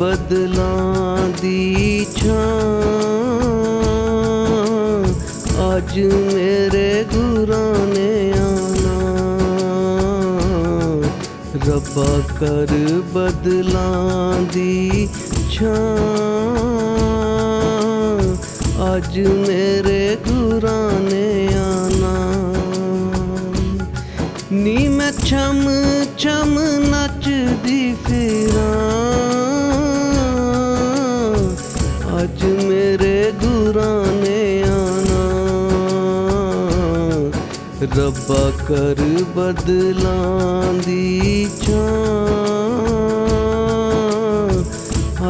ਬਦਲਾਂ ਦੀ ਛਾਂ। ਅੱਜ ਮੇਰੇ ਗੁਰਾਂ ਨੇ ਆਣਾ। ਰੱਬਾ ਕਰ ਬਦਲਾਂ ਦੀ ਛਾਂ। ਅੱਜ ਮੇਰੇ ਗੁਰਾਂ ਨੇ ਆਣਾ। ਨੀ ਮੈਂ ਛਮ ਛਮ ਨਾ ਰੱਬਾ ਕਰ ਬਦਲਾਂ ਦੀ ਛਾਂ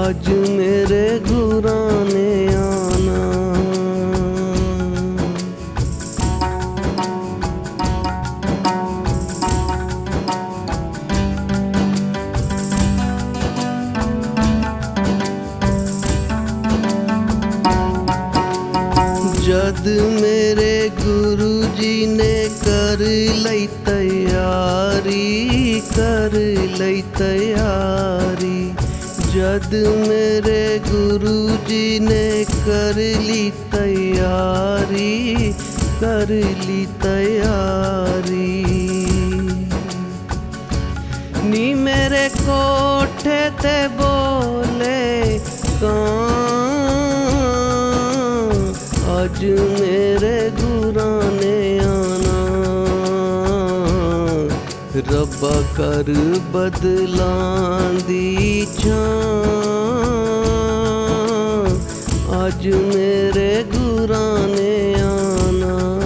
ਅੱਜ ਮੇਰੇ ਗੁਰਾਂ ਨੇ ਆਣਾ। ਜਦ ਮੇਰੇ ਗੁਰੂ ਜੀ ਨੇ ਕਰ ਲਈ ਤਿਆਰੀ ਕਰ ਲਈ ਤਿਆਰੀ ਜਦ ਮੇਰੇ ਗੁਰੂ ਜੀ ਨੇ ਕਰ ਲਈ ਤਿਆਰੀ ਕਰ ਲਈ ਤਿਆਰੀ ਨੀ ਮੇਰੇ ਕੋਠੇ ਤੇ ਬੋਲੇ ਕਾਂ ਅੱਜ ਮੇਰੇ ਗੁਰਾਂ ਰੱਬਾ ਕਰ ਬਦਲਾਂ ਦੀ ਛਾਂ। ਅੱਜ ਮੇਰੇ ਗੁਰਾਂ ਨੇ ਆਣਾ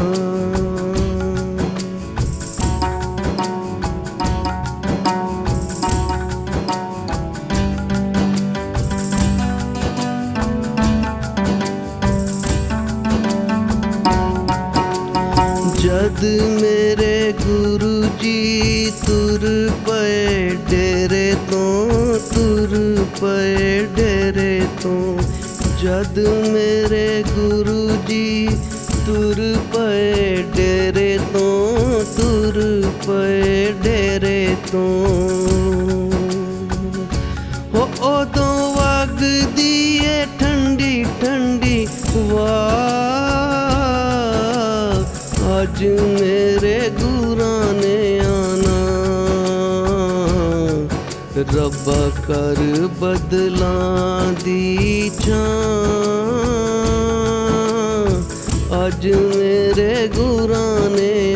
ਗੁਰੂ ਜੀ ਤੁਰ ਪਏ ਡੇਰੇ ਤੋਂ ਤੁਰ ਪਏ ਡੇਰੇ ਤੋਂ ਜਦ ਮੇਰੇ ਗੁਰੂ ਜੀ ਤੁਰ ਪਏ ਡੇਰੇ ਤੋਂ ਤੁਰ ਪਏ ਡੇਰੇ ਤੋਂ ਰੱਬਾ ਕਰ ਬਦਲਾਂ ਦੀ ਛਾਂ ਅੱਜ ਮੇਰੇ ਗੁਰਾਂ ਨੇ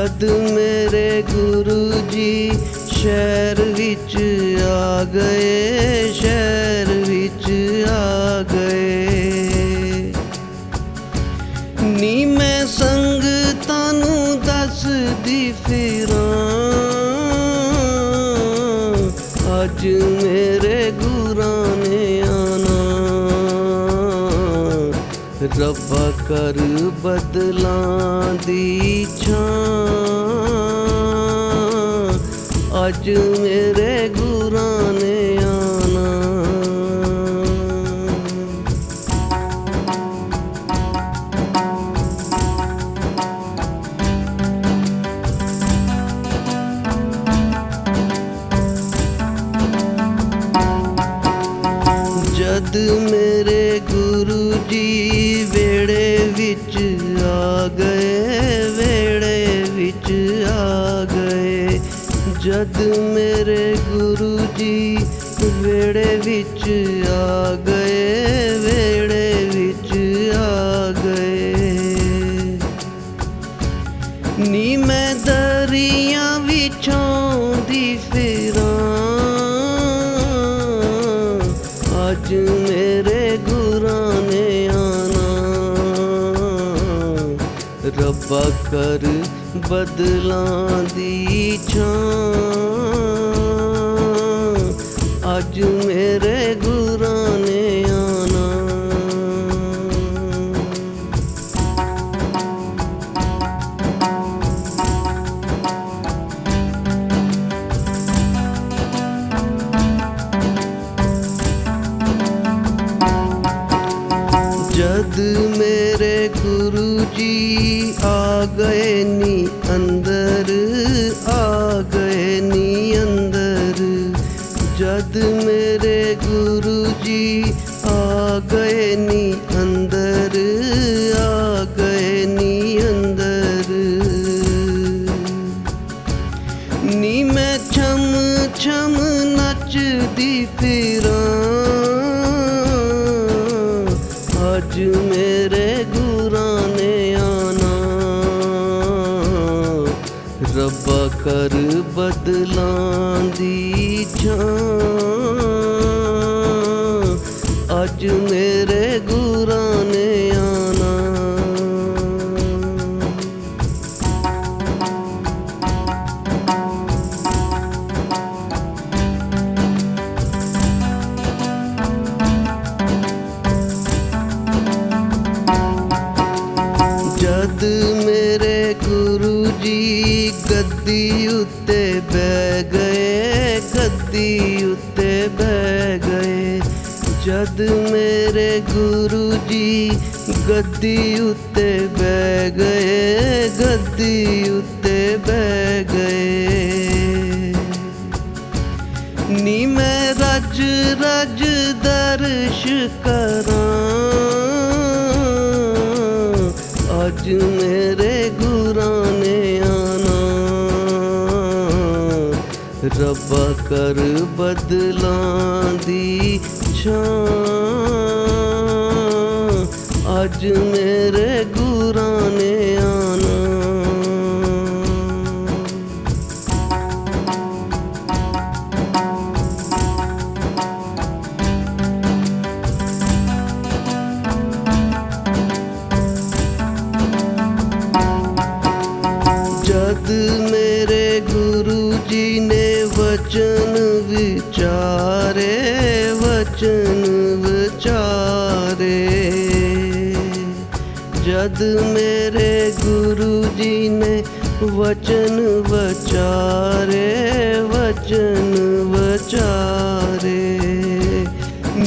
ਜਦ ਮੇਰੇ ਗੁਰੂ ਜੀ ਸ਼ਹਿਰ ਵਿੱਚ ਆ ਗਏ, ਸ਼ਹਿਰ ਵਿੱਚ ਆ ਗਏ। ਨੀ ਮੈਂ ਸੰਗਤਾਂ ਨੂੰ ਦੱਸਦੀ ਫਿਰਾਂ, ਅੱਜ ਮੇਰੇ ਗੁਰਾਂ ਰੱਬਾ ਕਰ ਬਦਲਾਂ ਦੀ ਛਾਂ। ਅੱਜ ਮੇਰੇ ਗੁਰਾਂ ਨੇ ਜਦ ਮੇਰੇ ਗੁਰੂ ਜੀ ਵੇੜੇ ਵਿੱਚ ਆ ਗਏ ਵੇੜੇ ਵਿੱਚ ਆ ਗਏ। ਨੀ ਮੈਂ ਦਰੀਆਂ ਵਿਛਾਉਂਦੀ ਫਿਰਾਂ, ਅੱਜ ਮੇਰੇ ਗੁਰਾਂ ਨੇ ਆਣਾ। ਰੱਬਾ ਕਰ ਬਦਲਾਂ ਦੀ ਛਾਂ ਜੀ ਆ ਗਏ ਨੀ ਅੰਦਰ, ਆ ਗਏ ਨੀ ਅੰਦਰ। ਜਦ ਮੇਰੇ ਗੁਰੂ ਜੀ ਆ ਗਏ ਨੀ ਅੰਦਰ, ਆ ਗਏ ਨੀ ਅੰਦਰ। ਨੀ ਮੈਂ ਛਮ ਛਮ ਨੱਚਦੀ ਫਿਰਾਂ, ਅੱਜ ਮੇਰੇ ਗੁਰਾਂ ਨੇ ਰੱਬਾ ਕਰ ਬਦਲਾਂ ਦੀ ਛਾਂ ਅੱਜ ਮੇਰੇ ਗੁਰਾਂ ਗੱਦੀ ਉੱਤੇ ਬਹਿ ਗਏ ਗੱਦੀ ਉੱਤੇ ਬਹਿ ਗਏ। ਜਦ ਮੇਰੇ ਗੁਰੂ ਜੀ ਗੱਦੀ ਉੱਤੇ ਬਹਿ ਗਏ, ਗੱਦੀ ਉੱਤੇ ਬਹਿ ਗਏ। ਨੀ ਮੈਂ ਰੱਜ ਰੱਜ ਦਰਸ਼ ਕਰਾਂ। ਅੱਜ ਮੇਰੇ ਗੁਰਾਂ ਰੱਬਾ ਕਰ ਬਦਲਾਂ ਦੀ ਛਾਂ। ਅੱਜ ਮੇਰੇ ਜਦ ਮੇਰੇ ਗੁਰੂ ਜੀ ਨੇ ਵਚਨ ਵਿਚਾਰੇ ਵਚਨ ਵਿਚਾਰੇ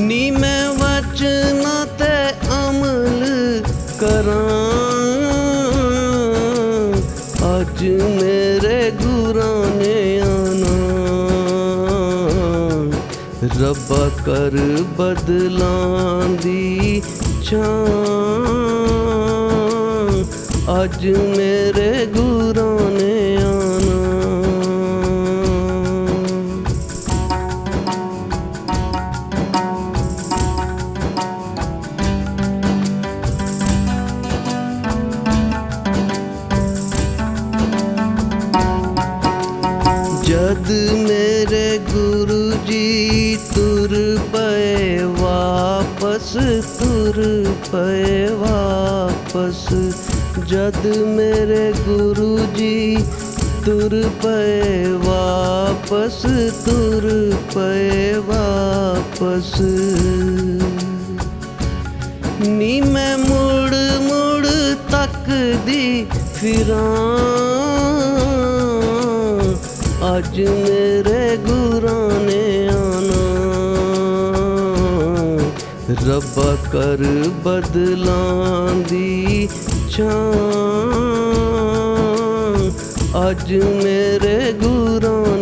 ਨੀ ਮੈਂ ਵਚਨਾਂ ਤੇ ਅਮਲ ਕਰਾਂ ਅੱਜ ਮੇਰੇ ਗੁਰਾਂ ਨੇ ਆਣਾ ਰੱਬਾ ਕਰ ਬਦਲਾਂ ਦੀ ਛਾਂ ਅੱਜ ਮੇਰੇ ਗੁਰਾਂ ਨੇ ਆਣਾ। ਜਦ ਮੇਰੇ ਗੁਰੂ ਜੀ ਤੁਰ ਪਏ, ਵਾਪਸ ਤੁਰ ਪਏ, ਵਾਪਸ ਜਦ ਮੇਰੇ ਗੁਰੂ ਜੀ ਤੁਰ ਪਏ ਵਾਪਸ, ਤੁਰ ਪਏ ਵਾਪਸ। ਨੀ ਮੈਂ ਮੁੜ ਮੁੜ ਤੱਕਦੀ ਫਿਰਾਂ। ਅੱਜ ਮੇਰੇ ਗੁਰਾਂ ਨੇ ਆਣਾ। ਰੱਬਾ ਕਰ ਬਦਲਾਂ ਦੀ ਛਾਂ ਅੱਜ ਮੇਰੇ ਗੁਰਾਂ